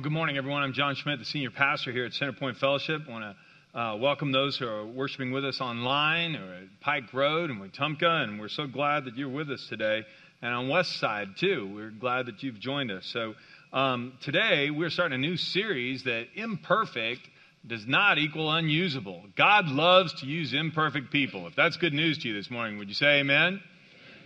Well, good morning, everyone. I'm John Schmidt, the senior pastor here at Centerpoint Fellowship. I want to uh, welcome those who are worshiping with us online or at Pike Road and Wetumpka, and we're so glad that you're with us today. And on West Side, too, we're glad that you've joined us. So um, today, we're starting a new series that imperfect does not equal unusable. God loves to use imperfect people. If that's good news to you this morning, would you say amen?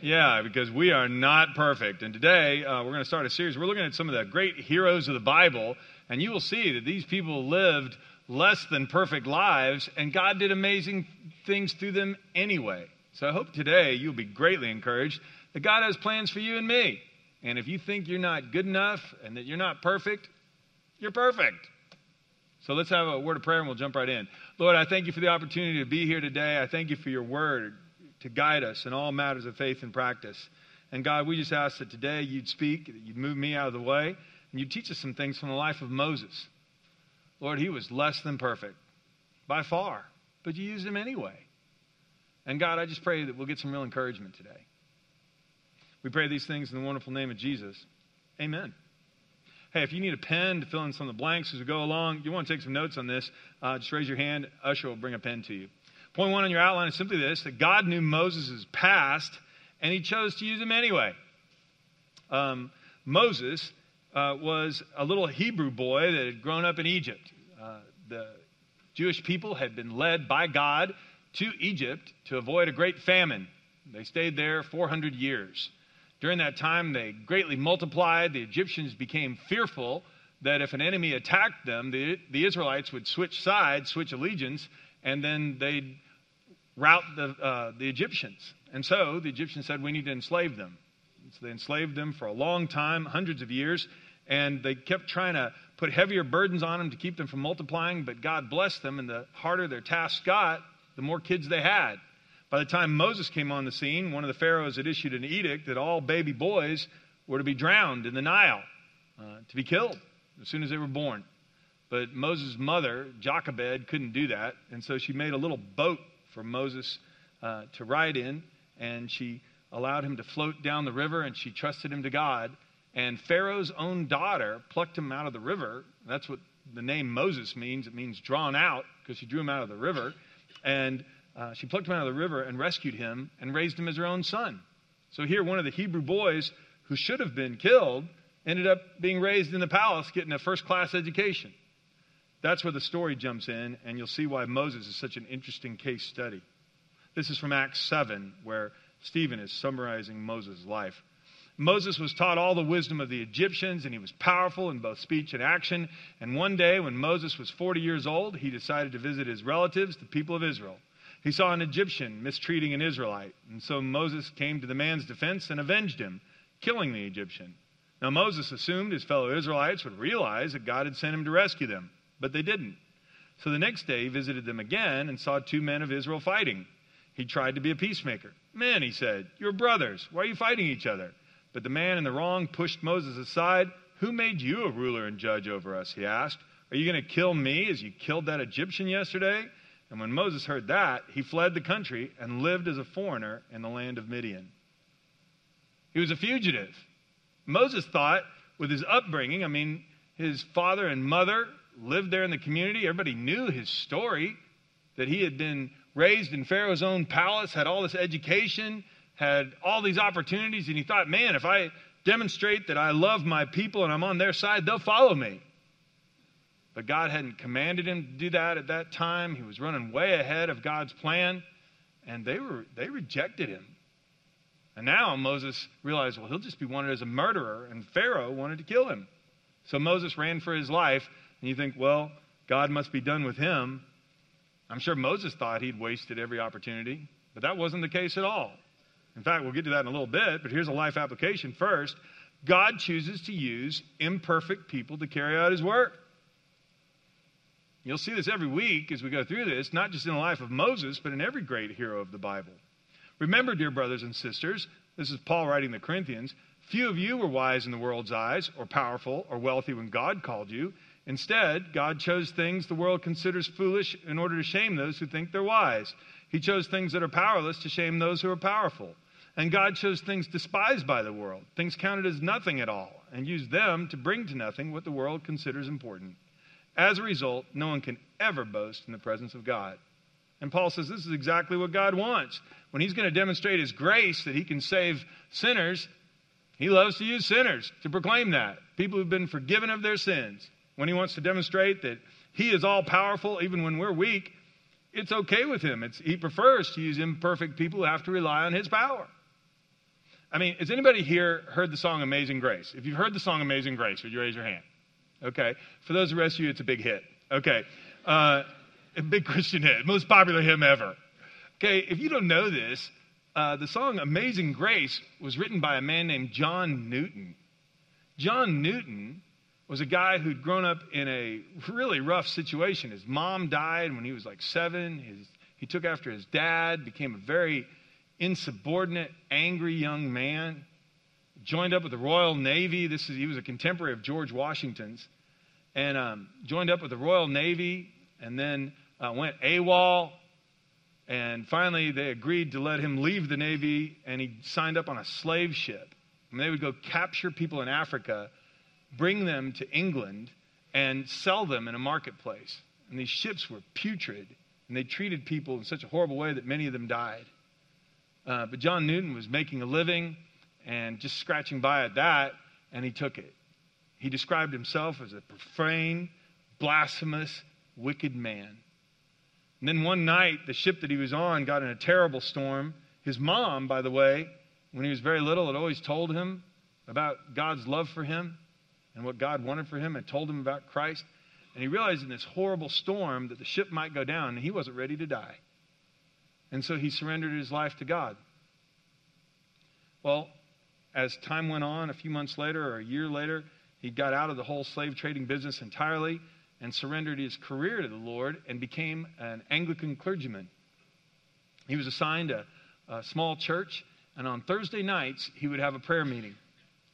Yeah, because we are not perfect. And today uh, we're going to start a series. We're looking at some of the great heroes of the Bible, and you will see that these people lived less than perfect lives, and God did amazing things through them anyway. So I hope today you'll be greatly encouraged that God has plans for you and me. And if you think you're not good enough and that you're not perfect, you're perfect. So let's have a word of prayer and we'll jump right in. Lord, I thank you for the opportunity to be here today. I thank you for your word to guide us in all matters of faith and practice. And God, we just ask that today you'd speak, that you'd move me out of the way, and you'd teach us some things from the life of Moses. Lord, he was less than perfect by far, but you used him anyway. And God, I just pray that we'll get some real encouragement today. We pray these things in the wonderful name of Jesus. Amen. Hey, if you need a pen to fill in some of the blanks as we go along, you want to take some notes on this, uh, just raise your hand. Usher will bring a pen to you. Point one on your outline is simply this that God knew Moses' past and he chose to use him anyway. Um, Moses uh, was a little Hebrew boy that had grown up in Egypt. Uh, the Jewish people had been led by God to Egypt to avoid a great famine. They stayed there 400 years. During that time, they greatly multiplied. The Egyptians became fearful that if an enemy attacked them, the, the Israelites would switch sides, switch allegiance, and then they'd rout the, uh, the Egyptians. And so the Egyptians said, We need to enslave them. So they enslaved them for a long time, hundreds of years, and they kept trying to put heavier burdens on them to keep them from multiplying, but God blessed them, and the harder their task got, the more kids they had. By the time Moses came on the scene, one of the pharaohs had issued an edict that all baby boys were to be drowned in the Nile, uh, to be killed as soon as they were born. But Moses' mother, Jochebed, couldn't do that, and so she made a little boat for Moses uh, to ride in, and she allowed him to float down the river, and she trusted him to God. And Pharaoh's own daughter plucked him out of the river. That's what the name Moses means. It means drawn out because she drew him out of the river. And uh, she plucked him out of the river and rescued him and raised him as her own son. So here, one of the Hebrew boys who should have been killed ended up being raised in the palace, getting a first class education. That's where the story jumps in, and you'll see why Moses is such an interesting case study. This is from Acts 7, where Stephen is summarizing Moses' life. Moses was taught all the wisdom of the Egyptians, and he was powerful in both speech and action. And one day, when Moses was 40 years old, he decided to visit his relatives, the people of Israel. He saw an Egyptian mistreating an Israelite, and so Moses came to the man's defense and avenged him, killing the Egyptian. Now, Moses assumed his fellow Israelites would realize that God had sent him to rescue them but they didn't. So the next day he visited them again and saw two men of Israel fighting. He tried to be a peacemaker. Men, he said, you're brothers. Why are you fighting each other? But the man in the wrong pushed Moses aside. Who made you a ruler and judge over us? He asked. Are you going to kill me as you killed that Egyptian yesterday? And when Moses heard that, he fled the country and lived as a foreigner in the land of Midian. He was a fugitive. Moses thought, with his upbringing, I mean, his father and mother lived there in the community. Everybody knew his story that he had been raised in Pharaoh's own palace, had all this education, had all these opportunities, and he thought, man, if I demonstrate that I love my people and I'm on their side, they'll follow me. But God hadn't commanded him to do that at that time. He was running way ahead of God's plan, and they were they rejected him. And now Moses realized, well, he'll just be wanted as a murderer, and Pharaoh wanted to kill him. So Moses ran for his life, and you think, well, God must be done with him. I'm sure Moses thought he'd wasted every opportunity, but that wasn't the case at all. In fact, we'll get to that in a little bit, but here's a life application first. God chooses to use imperfect people to carry out his work. You'll see this every week as we go through this, not just in the life of Moses, but in every great hero of the Bible. Remember, dear brothers and sisters, this is Paul writing the Corinthians, few of you were wise in the world's eyes, or powerful, or wealthy when God called you. Instead, God chose things the world considers foolish in order to shame those who think they're wise. He chose things that are powerless to shame those who are powerful. And God chose things despised by the world, things counted as nothing at all, and used them to bring to nothing what the world considers important. As a result, no one can ever boast in the presence of God. And Paul says this is exactly what God wants. When he's going to demonstrate his grace that he can save sinners, he loves to use sinners to proclaim that. People who've been forgiven of their sins. When he wants to demonstrate that he is all powerful, even when we're weak, it's okay with him. It's, he prefers to use imperfect people who have to rely on his power. I mean, has anybody here heard the song Amazing Grace? If you've heard the song Amazing Grace, would you raise your hand? Okay. For those of the rest of you, it's a big hit. Okay. Uh, a big Christian hit, most popular hymn ever. Okay, if you don't know this, uh, the song Amazing Grace was written by a man named John Newton. John Newton was a guy who'd grown up in a really rough situation. His mom died when he was like seven. His, he took after his dad, became a very insubordinate, angry young man. Joined up with the Royal Navy. This is he was a contemporary of George Washington's, and um, joined up with the Royal Navy, and then uh, went AWOL. And finally, they agreed to let him leave the Navy, and he signed up on a slave ship. And they would go capture people in Africa, bring them to England, and sell them in a marketplace. And these ships were putrid, and they treated people in such a horrible way that many of them died. Uh, but John Newton was making a living and just scratching by at that, and he took it. He described himself as a profane, blasphemous, wicked man. And then one night, the ship that he was on got in a terrible storm. His mom, by the way, when he was very little, had always told him about God's love for him and what God wanted for him and told him about Christ. And he realized in this horrible storm that the ship might go down and he wasn't ready to die. And so he surrendered his life to God. Well, as time went on, a few months later or a year later, he got out of the whole slave trading business entirely and surrendered his career to the Lord and became an Anglican clergyman. He was assigned a, a small church, and on Thursday nights, he would have a prayer meeting.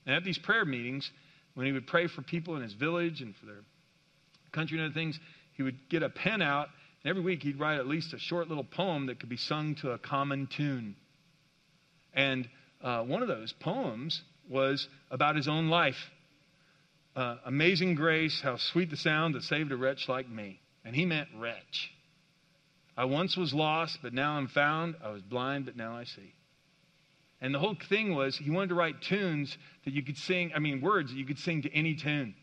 And at these prayer meetings, when he would pray for people in his village and for their country and other things, he would get a pen out and every week he'd write at least a short little poem that could be sung to a common tune. And uh, one of those poems was about his own life. Uh, Amazing grace, how sweet the sound that saved a wretch like me. And he meant wretch. I once was lost, but now I'm found. I was blind, but now I see. And the whole thing was he wanted to write tunes that you could sing, I mean, words that you could sing to any tune.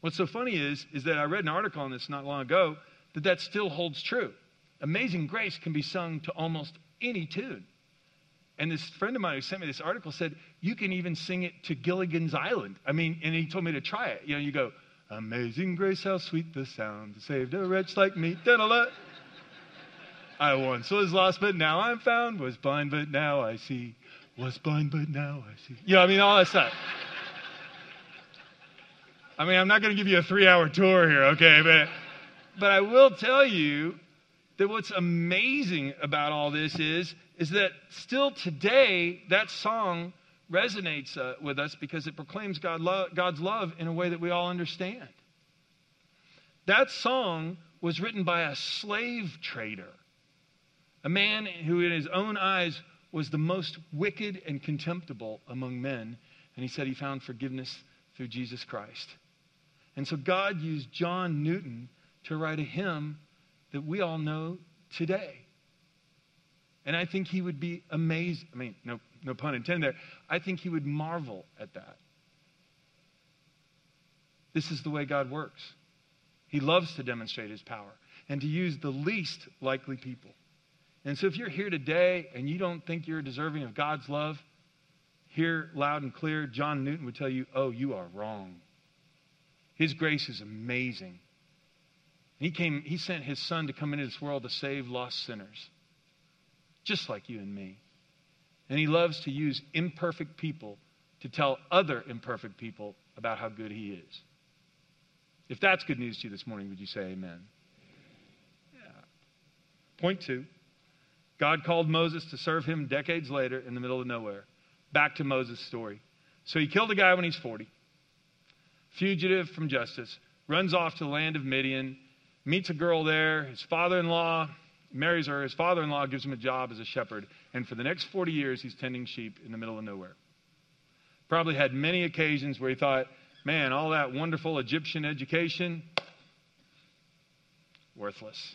What's so funny is, is that I read an article on this not long ago that that still holds true. Amazing Grace can be sung to almost any tune. And this friend of mine who sent me this article said, you can even sing it to Gilligan's Island. I mean, and he told me to try it. You know, you go, Amazing Grace, how sweet the sound, saved a wretch like me. Da-da-da. I once was lost, but now I'm found. Was blind, but now I see. Was blind, but now I see. You know, I mean, all that stuff. I mean, I'm not going to give you a three hour tour here, okay? But but I will tell you that what's amazing about all this is, is that still today, that song resonates uh, with us because it proclaims God lo- God's love in a way that we all understand. That song was written by a slave trader, a man who, in his own eyes, was the most wicked and contemptible among men. And he said he found forgiveness through Jesus Christ. And so God used John Newton to write a hymn that we all know today. And I think he would be amazed. I mean, no, no pun intended there. I think he would marvel at that. This is the way God works. He loves to demonstrate his power and to use the least likely people. And so if you're here today and you don't think you're deserving of God's love, hear loud and clear, John Newton would tell you, oh, you are wrong. His grace is amazing. He came, he sent his son to come into this world to save lost sinners, just like you and me. And he loves to use imperfect people to tell other imperfect people about how good he is. If that's good news to you this morning, would you say amen? Yeah. Point two God called Moses to serve him decades later in the middle of nowhere. Back to Moses' story. So he killed a guy when he's 40, fugitive from justice, runs off to the land of Midian meets a girl there. His father in law marries her. His father in law gives him a job as a shepherd. And for the next 40 years, he's tending sheep in the middle of nowhere. Probably had many occasions where he thought, man, all that wonderful Egyptian education, worthless.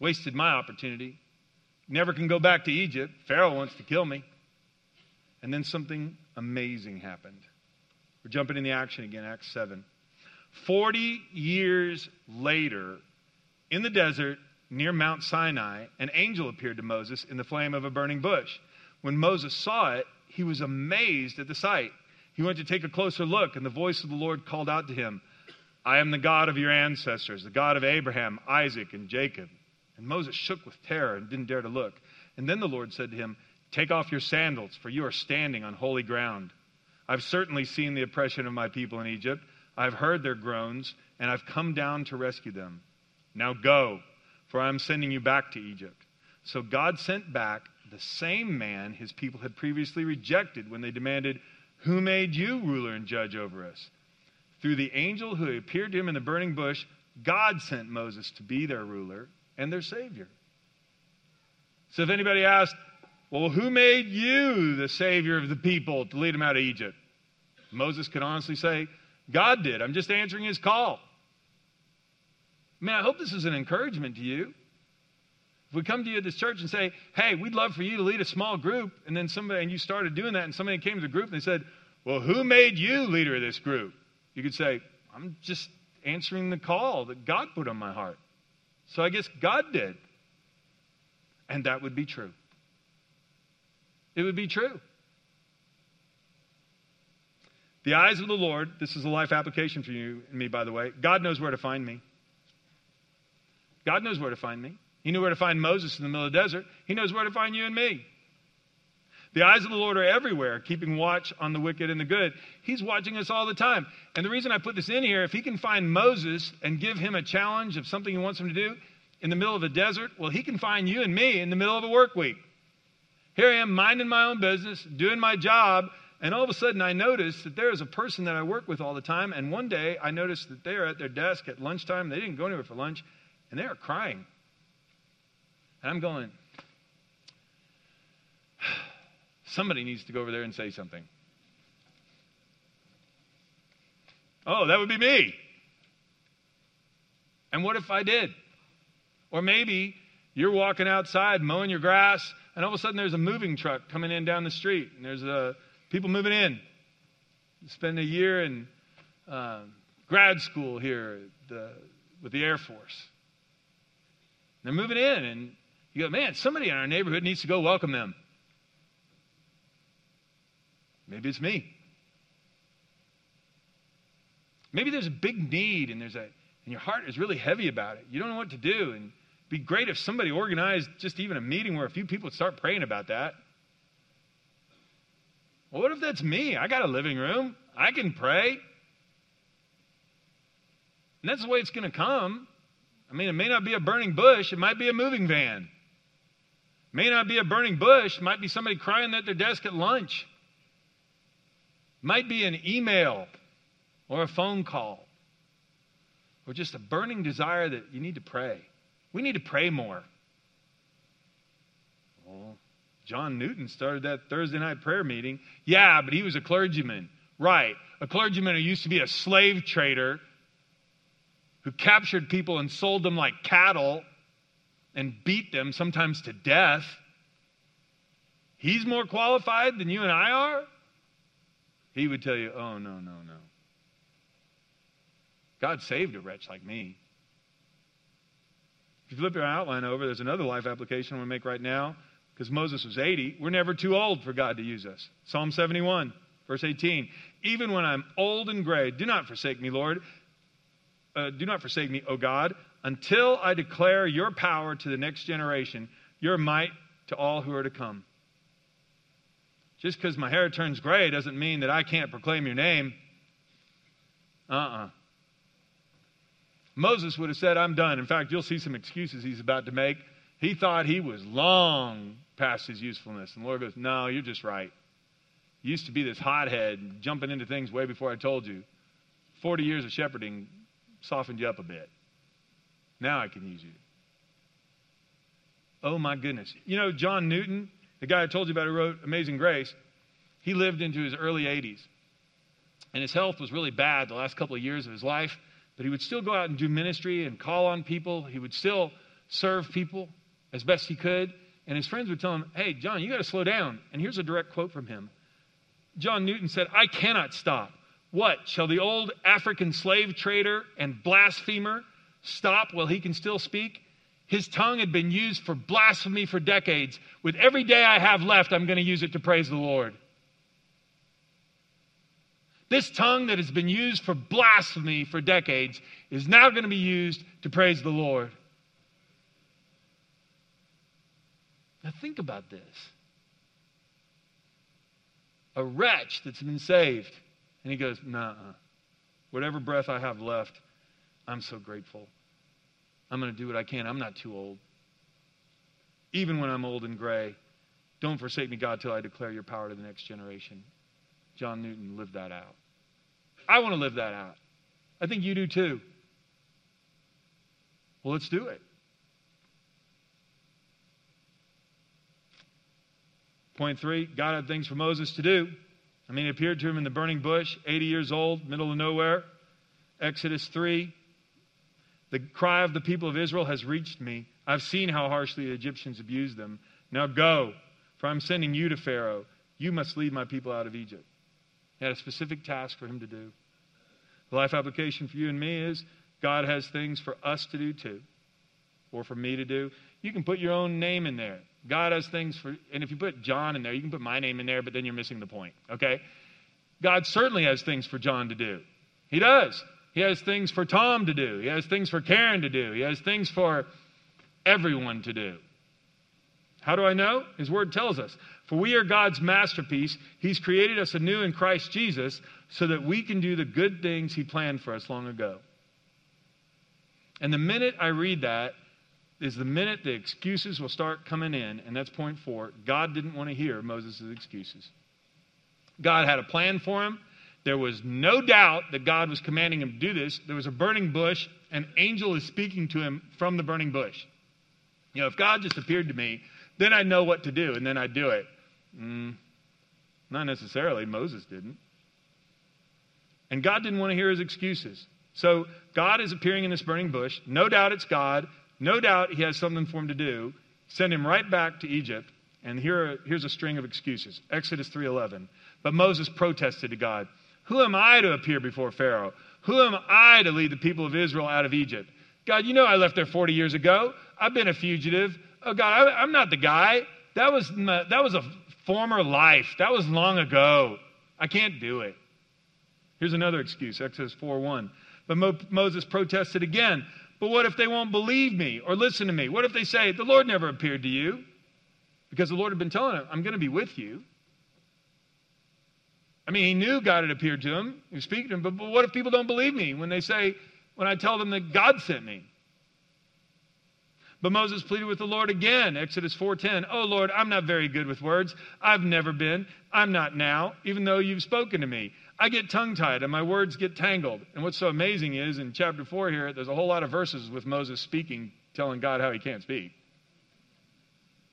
Wasted my opportunity. Never can go back to Egypt. Pharaoh wants to kill me. And then something amazing happened. We're jumping in the action again, Acts 7. 40 years later, in the desert near Mount Sinai, an angel appeared to Moses in the flame of a burning bush. When Moses saw it, he was amazed at the sight. He went to take a closer look, and the voice of the Lord called out to him, I am the God of your ancestors, the God of Abraham, Isaac, and Jacob. And Moses shook with terror and didn't dare to look. And then the Lord said to him, Take off your sandals, for you are standing on holy ground. I've certainly seen the oppression of my people in Egypt. I've heard their groans, and I've come down to rescue them. Now go, for I am sending you back to Egypt. So God sent back the same man his people had previously rejected when they demanded, Who made you ruler and judge over us? Through the angel who appeared to him in the burning bush, God sent Moses to be their ruler and their Savior. So if anybody asked, well, who made you the Savior of the people to lead them out of Egypt? Moses could honestly say, God did. I'm just answering his call. Man, I hope this is an encouragement to you. If we come to you at this church and say, hey, we'd love for you to lead a small group, and then somebody, and you started doing that, and somebody came to the group and they said, well, who made you leader of this group? You could say, I'm just answering the call that God put on my heart. So I guess God did. And that would be true. It would be true. The eyes of the Lord, this is a life application for you and me, by the way. God knows where to find me. God knows where to find me. He knew where to find Moses in the middle of the desert. He knows where to find you and me. The eyes of the Lord are everywhere, keeping watch on the wicked and the good. He's watching us all the time. And the reason I put this in here, if he can find Moses and give him a challenge of something he wants him to do in the middle of a desert, well, he can find you and me in the middle of a work week. Here I am minding my own business, doing my job, and all of a sudden I notice that there is a person that I work with all the time. And one day I notice that they are at their desk at lunchtime. They didn't go anywhere for lunch, and they are crying. And I'm going, somebody needs to go over there and say something. Oh, that would be me. And what if I did? Or maybe you're walking outside mowing your grass, and all of a sudden there's a moving truck coming in down the street, and there's uh, people moving in. Spend a year in uh, grad school here the, with the Air Force. They're moving in, and you go, man, somebody in our neighborhood needs to go welcome them. Maybe it's me. Maybe there's a big need and there's a and your heart is really heavy about it. You don't know what to do. And it'd be great if somebody organized just even a meeting where a few people would start praying about that. Well, what if that's me? I got a living room. I can pray. And that's the way it's going to come. I mean, it may not be a burning bush, it might be a moving van. May not be a burning bush, might be somebody crying at their desk at lunch. Might be an email or a phone call or just a burning desire that you need to pray. We need to pray more. Well, John Newton started that Thursday night prayer meeting. Yeah, but he was a clergyman. Right. A clergyman who used to be a slave trader who captured people and sold them like cattle and beat them, sometimes to death. He's more qualified than you and I are? He would tell you, oh, no, no, no. God saved a wretch like me. If you flip your outline over, there's another life application I want to make right now. Because Moses was 80, we're never too old for God to use us. Psalm 71, verse 18. Even when I'm old and gray, do not forsake me, Lord uh, do not forsake me, O God, until I declare your power to the next generation, your might to all who are to come. Just because my hair turns gray doesn't mean that I can't proclaim your name. Uh uh-uh. uh Moses would have said, I'm done. In fact, you'll see some excuses he's about to make. He thought he was long past his usefulness. And the Lord goes, No, you're just right. You used to be this hothead, jumping into things way before I told you. 40 years of shepherding softened you up a bit. Now I can use you. Oh my goodness. You know, John Newton, the guy I told you about who wrote Amazing Grace, he lived into his early 80s. And his health was really bad the last couple of years of his life, but he would still go out and do ministry and call on people. He would still serve people as best he could. And his friends would tell him, Hey, John, you got to slow down. And here's a direct quote from him John Newton said, I cannot stop. What? Shall the old African slave trader and blasphemer stop while he can still speak? His tongue had been used for blasphemy for decades. With every day I have left, I'm going to use it to praise the Lord. This tongue that has been used for blasphemy for decades is now going to be used to praise the Lord. Now, think about this a wretch that's been saved. And he goes, Nah, whatever breath I have left, I'm so grateful. I'm going to do what I can. I'm not too old. Even when I'm old and gray, don't forsake me, God, till I declare your power to the next generation. John Newton lived that out. I want to live that out. I think you do too. Well, let's do it. Point three God had things for Moses to do. I mean, he appeared to him in the burning bush, 80 years old, middle of nowhere. Exodus 3 The cry of the people of Israel has reached me. I've seen how harshly the Egyptians abused them. Now go, for I'm sending you to Pharaoh. You must lead my people out of Egypt. He had a specific task for him to do. The life application for you and me is God has things for us to do too, or for me to do. You can put your own name in there. God has things for, and if you put John in there, you can put my name in there, but then you're missing the point, okay? God certainly has things for John to do. He does. He has things for Tom to do. He has things for Karen to do. He has things for everyone to do. How do I know? His word tells us. For we are God's masterpiece. He's created us anew in Christ Jesus so that we can do the good things He planned for us long ago. And the minute I read that is the minute the excuses will start coming in, and that's point four. God didn't want to hear Moses' excuses. God had a plan for him. There was no doubt that God was commanding him to do this. There was a burning bush. An angel is speaking to him from the burning bush. You know, if God just appeared to me, then I know what to do, and then I do it. Mm, not necessarily. Moses didn't. And God didn't want to hear his excuses. So God is appearing in this burning bush. No doubt it's God. No doubt he has something for him to do. Send him right back to Egypt. And here, here's a string of excuses. Exodus 3:11. But Moses protested to God, "Who am I to appear before Pharaoh? Who am I to lead the people of Israel out of Egypt? God, you know I left there 40 years ago. I've been a fugitive. Oh God, I, am not the guy. That was my, that was a former life. That was long ago. I can't do it." Here's another excuse. Exodus 4:1. But Mo- Moses protested again. But what if they won't believe me or listen to me? What if they say, The Lord never appeared to you? Because the Lord had been telling him, I'm going to be with you. I mean, he knew God had appeared to him. He was speaking to him. But, but what if people don't believe me when they say, when I tell them that God sent me? But Moses pleaded with the Lord again, Exodus 4:10. Oh Lord, I'm not very good with words. I've never been. I'm not now, even though you've spoken to me. I get tongue tied and my words get tangled. And what's so amazing is in chapter 4 here, there's a whole lot of verses with Moses speaking, telling God how he can't speak.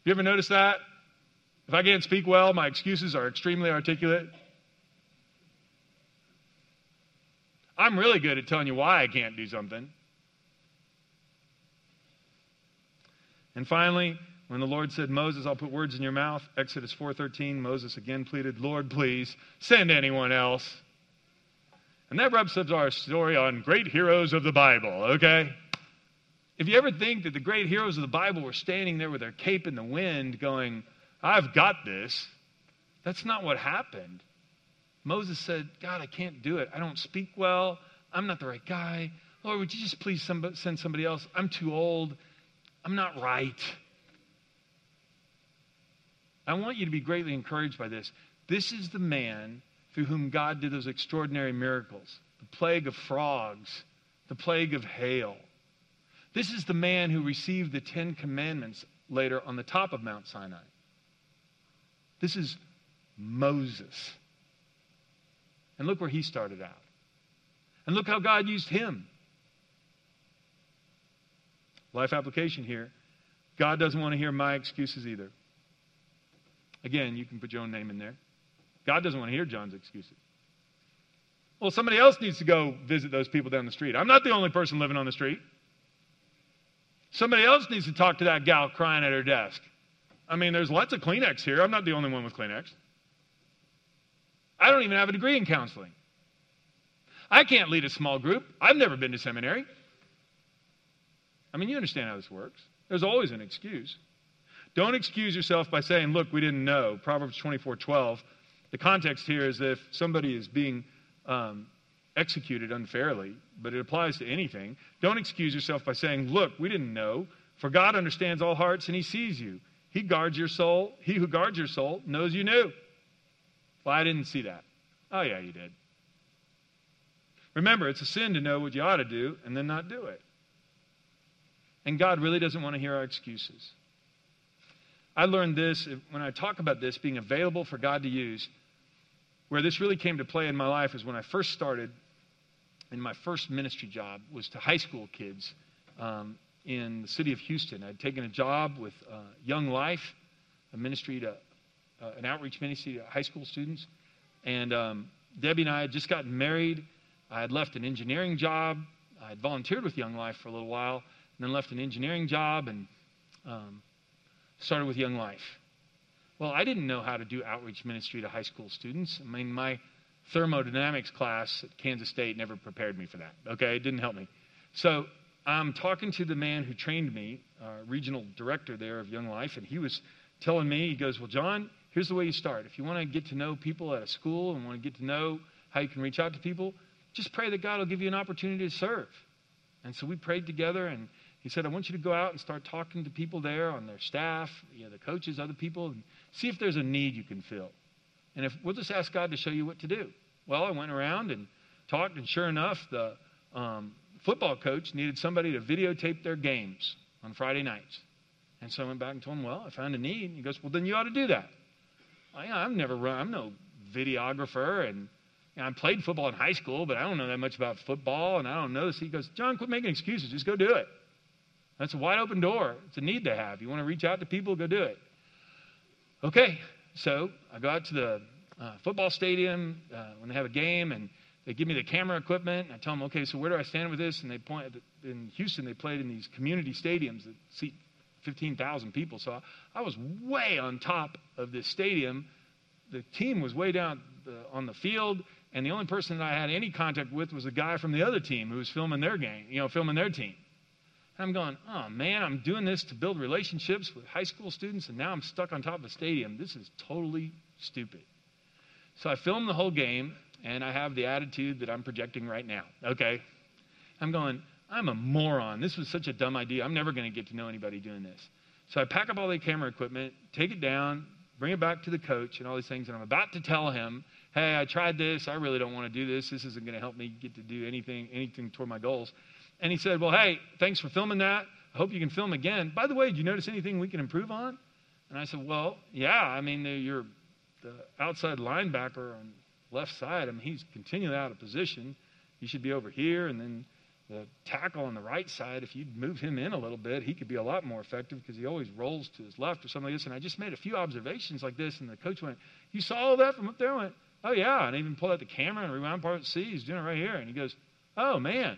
You ever notice that? If I can't speak well, my excuses are extremely articulate. I'm really good at telling you why I can't do something. And finally, when the Lord said, Moses, I'll put words in your mouth, Exodus 4.13, Moses again pleaded, Lord, please, send anyone else. And that wraps up our story on great heroes of the Bible, okay? If you ever think that the great heroes of the Bible were standing there with their cape in the wind going, I've got this, that's not what happened. Moses said, God, I can't do it. I don't speak well. I'm not the right guy. Lord, would you just please send somebody else? I'm too old. I'm not right. I want you to be greatly encouraged by this. This is the man through whom God did those extraordinary miracles the plague of frogs, the plague of hail. This is the man who received the Ten Commandments later on the top of Mount Sinai. This is Moses. And look where he started out. And look how God used him. Life application here God doesn't want to hear my excuses either. Again, you can put your own name in there. God doesn't want to hear John's excuses. Well, somebody else needs to go visit those people down the street. I'm not the only person living on the street. Somebody else needs to talk to that gal crying at her desk. I mean, there's lots of Kleenex here. I'm not the only one with Kleenex. I don't even have a degree in counseling. I can't lead a small group. I've never been to seminary. I mean, you understand how this works. There's always an excuse. Don't excuse yourself by saying, look, we didn't know. Proverbs 24 12. The context here is if somebody is being um, executed unfairly, but it applies to anything. Don't excuse yourself by saying, look, we didn't know. For God understands all hearts and he sees you. He guards your soul. He who guards your soul knows you knew. Well, I didn't see that. Oh, yeah, you did. Remember, it's a sin to know what you ought to do and then not do it. And God really doesn't want to hear our excuses. I learned this when I talk about this being available for God to use. Where this really came to play in my life is when I first started, and my first ministry job was to high school kids um, in the city of Houston. I'd taken a job with uh, Young Life, a ministry to uh, an outreach ministry to high school students, and um, Debbie and I had just gotten married. I had left an engineering job. I had volunteered with Young Life for a little while, and then left an engineering job and um, started with Young Life. Well, I didn't know how to do outreach ministry to high school students. I mean, my thermodynamics class at Kansas State never prepared me for that. Okay, it didn't help me. So I'm talking to the man who trained me, uh, regional director there of Young Life, and he was telling me, he goes, Well, John, here's the way you start. If you want to get to know people at a school and want to get to know how you can reach out to people, just pray that God will give you an opportunity to serve. And so we prayed together, and he said, I want you to go out and start talking to people there on their staff, you know, the coaches, other people, and see if there's a need you can fill. And if we'll just ask God to show you what to do. Well, I went around and talked, and sure enough, the um, football coach needed somebody to videotape their games on Friday nights. And so I went back and told him, Well, I found a need. He goes, Well, then you ought to do that. I, I've never run, I'm no videographer, and you know, I played football in high school, but I don't know that much about football, and I don't know this. He goes, John, quit making excuses. Just go do it. That's a wide open door. It's a need to have. You want to reach out to people, go do it. Okay, so I go out to the uh, football stadium uh, when they have a game, and they give me the camera equipment. And I tell them, okay, so where do I stand with this? And they point in Houston. They played in these community stadiums that seat 15,000 people. So I, I was way on top of this stadium. The team was way down the, on the field, and the only person that I had any contact with was a guy from the other team who was filming their game, you know, filming their team. And I'm going, oh man, I'm doing this to build relationships with high school students, and now I'm stuck on top of a stadium. This is totally stupid. So I filmed the whole game, and I have the attitude that I'm projecting right now. Okay? I'm going, I'm a moron. This was such a dumb idea. I'm never going to get to know anybody doing this. So I pack up all the camera equipment, take it down, bring it back to the coach, and all these things, and I'm about to tell him, hey, I tried this. I really don't want to do this. This isn't going to help me get to do anything, anything toward my goals. And he said, Well, hey, thanks for filming that. I hope you can film again. By the way, did you notice anything we can improve on? And I said, Well, yeah. I mean, you're the outside linebacker on left side. I mean, he's continually out of position. He should be over here. And then the tackle on the right side, if you'd move him in a little bit, he could be a lot more effective because he always rolls to his left or something like this. And I just made a few observations like this, and the coach went, You saw all that from up there? I went, Oh, yeah. And I even pulled out the camera and rewound part C. He's doing it right here. And he goes, Oh, man.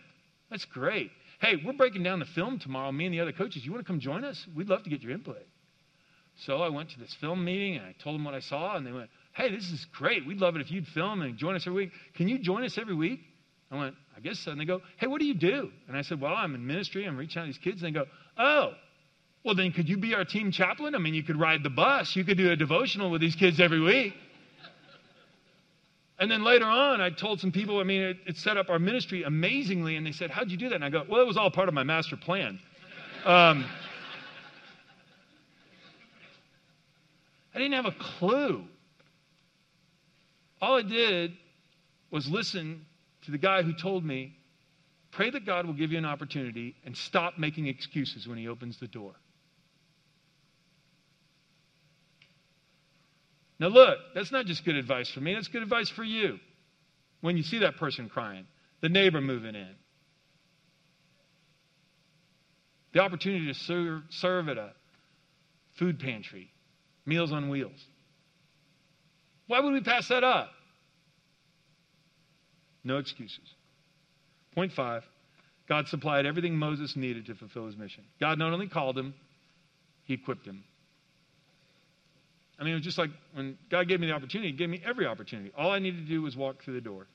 That's great. Hey, we're breaking down the film tomorrow, me and the other coaches. You want to come join us? We'd love to get your input. So I went to this film meeting and I told them what I saw, and they went, Hey, this is great. We'd love it if you'd film and join us every week. Can you join us every week? I went, I guess so. And they go, Hey, what do you do? And I said, Well, I'm in ministry. I'm reaching out to these kids. And they go, Oh, well, then could you be our team chaplain? I mean, you could ride the bus. You could do a devotional with these kids every week. And then later on, I told some people, I mean, it, it, set up our ministry amazingly. And they said, How'd you do that? And I go, Well, it was all part of my master plan. Um, I didn't have a clue. All I did was listen to the guy who told me, Pray that God will give you an opportunity and stop making excuses when He opens the door. Now, look, that's not just good advice for me, that's good advice for you. When you see that person crying, the neighbor moving in, the opportunity to serve, serve at a food pantry, Meals on Wheels. Why would we pass that up? No excuses. Point five God supplied everything Moses needed to fulfill his mission. God not only called him, he equipped him. I mean, it was just like when God gave me the opportunity, He gave me every opportunity. All I needed to do was walk through the door.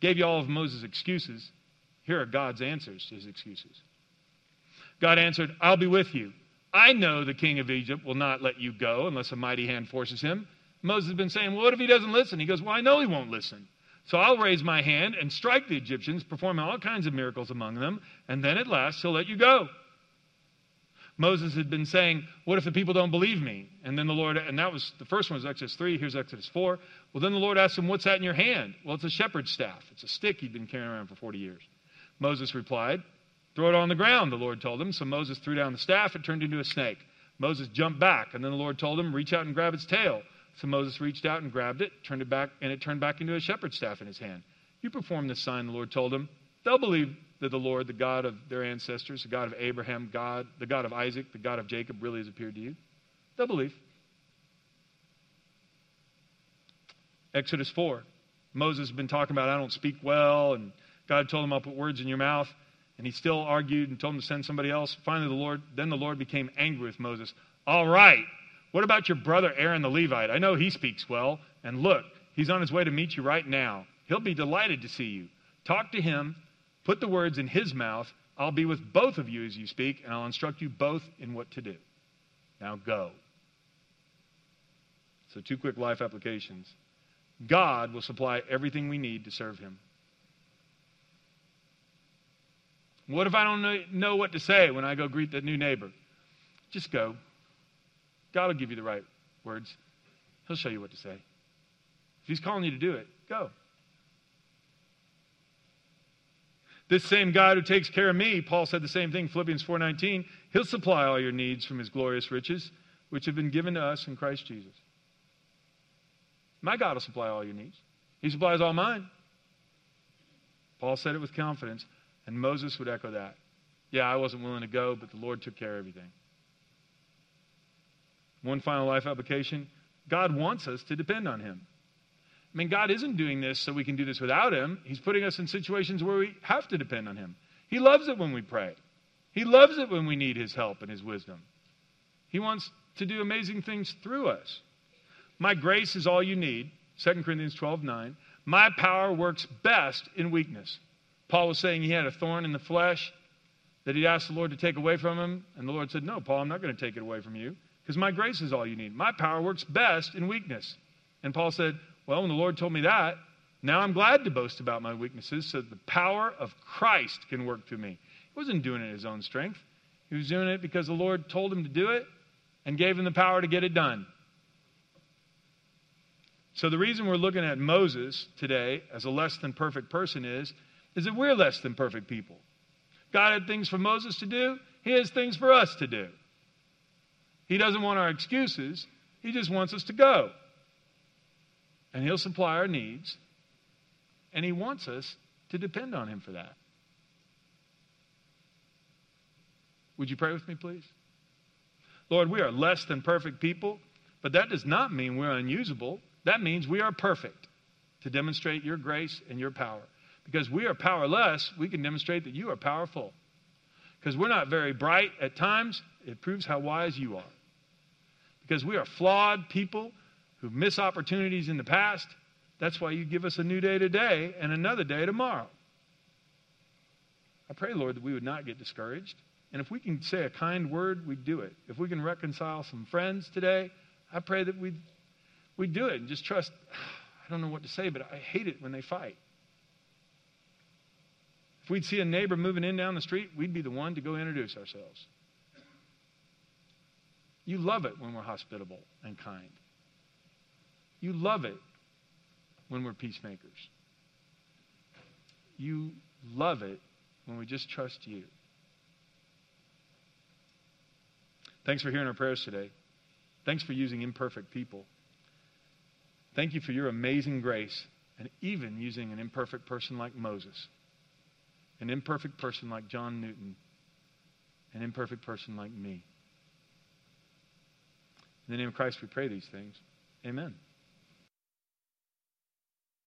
Gave you all of Moses' excuses. Here are God's answers to his excuses. God answered, I'll be with you. I know the king of Egypt will not let you go unless a mighty hand forces him. Moses has been saying, Well, what if he doesn't listen? He goes, Well, I know he won't listen. So I'll raise my hand and strike the Egyptians, performing all kinds of miracles among them, and then at last he'll let you go. Moses had been saying, What if the people don't believe me? And then the Lord, and that was the first one was Exodus 3, here's Exodus 4. Well, then the Lord asked him, What's that in your hand? Well, it's a shepherd's staff. It's a stick he'd been carrying around for 40 years. Moses replied, Throw it on the ground, the Lord told him. So Moses threw down the staff, it turned into a snake. Moses jumped back, and then the Lord told him, Reach out and grab its tail. So Moses reached out and grabbed it, turned it back, and it turned back into a shepherd's staff in his hand. You perform this sign, the Lord told him. They'll believe that the Lord, the God of their ancestors, the God of Abraham, God, the God of Isaac, the God of Jacob, really has appeared to you. They'll believe. Exodus 4. Moses has been talking about, I don't speak well, and God told him, I'll put words in your mouth. And he still argued and told him to send somebody else. Finally, the Lord, then the Lord became angry with Moses. All right, what about your brother Aaron the Levite? I know he speaks well. And look, he's on his way to meet you right now. He'll be delighted to see you. Talk to him Put the words in his mouth. I'll be with both of you as you speak, and I'll instruct you both in what to do. Now go. So, two quick life applications. God will supply everything we need to serve him. What if I don't know what to say when I go greet that new neighbor? Just go. God will give you the right words. He'll show you what to say. If he's calling you to do it, go. This same God who takes care of me, Paul said the same thing, Philippians 4:19, he'll supply all your needs from his glorious riches, which have been given to us in Christ Jesus. My God will supply all your needs. He supplies all mine. Paul said it with confidence, and Moses would echo that. Yeah, I wasn't willing to go, but the Lord took care of everything. One final life application God wants us to depend on him. I mean, God isn't doing this so we can do this without Him. He's putting us in situations where we have to depend on Him. He loves it when we pray, He loves it when we need His help and His wisdom. He wants to do amazing things through us. My grace is all you need. 2 Corinthians 12 9. My power works best in weakness. Paul was saying he had a thorn in the flesh that he'd asked the Lord to take away from him. And the Lord said, No, Paul, I'm not going to take it away from you because my grace is all you need. My power works best in weakness. And Paul said, well, when the Lord told me that, now I'm glad to boast about my weaknesses so the power of Christ can work through me. He wasn't doing it in his own strength. He was doing it because the Lord told him to do it and gave him the power to get it done. So the reason we're looking at Moses today as a less than perfect person is is that we're less than perfect people. God had things for Moses to do, he has things for us to do. He doesn't want our excuses, he just wants us to go and He'll supply our needs, and He wants us to depend on Him for that. Would you pray with me, please? Lord, we are less than perfect people, but that does not mean we're unusable. That means we are perfect to demonstrate your grace and your power. Because we are powerless, we can demonstrate that you are powerful. Because we're not very bright at times, it proves how wise you are. Because we are flawed people who miss opportunities in the past. That's why you give us a new day today and another day tomorrow. I pray, Lord, that we would not get discouraged. And if we can say a kind word, we'd do it. If we can reconcile some friends today, I pray that we we do it and just trust. I don't know what to say, but I hate it when they fight. If we'd see a neighbor moving in down the street, we'd be the one to go introduce ourselves. You love it when we're hospitable and kind. You love it when we're peacemakers. You love it when we just trust you. Thanks for hearing our prayers today. Thanks for using imperfect people. Thank you for your amazing grace and even using an imperfect person like Moses, an imperfect person like John Newton, an imperfect person like me. In the name of Christ, we pray these things. Amen.